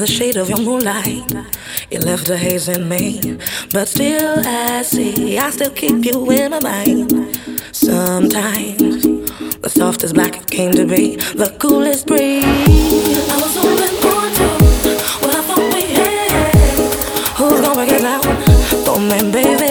the shade of your moonlight. You left a haze in me. But still, I see, I still keep you in my mind. Sometimes, the softest black came to be the coolest breeze. I was hoping for two, what I thought we had. Who's gonna break it down for me, baby?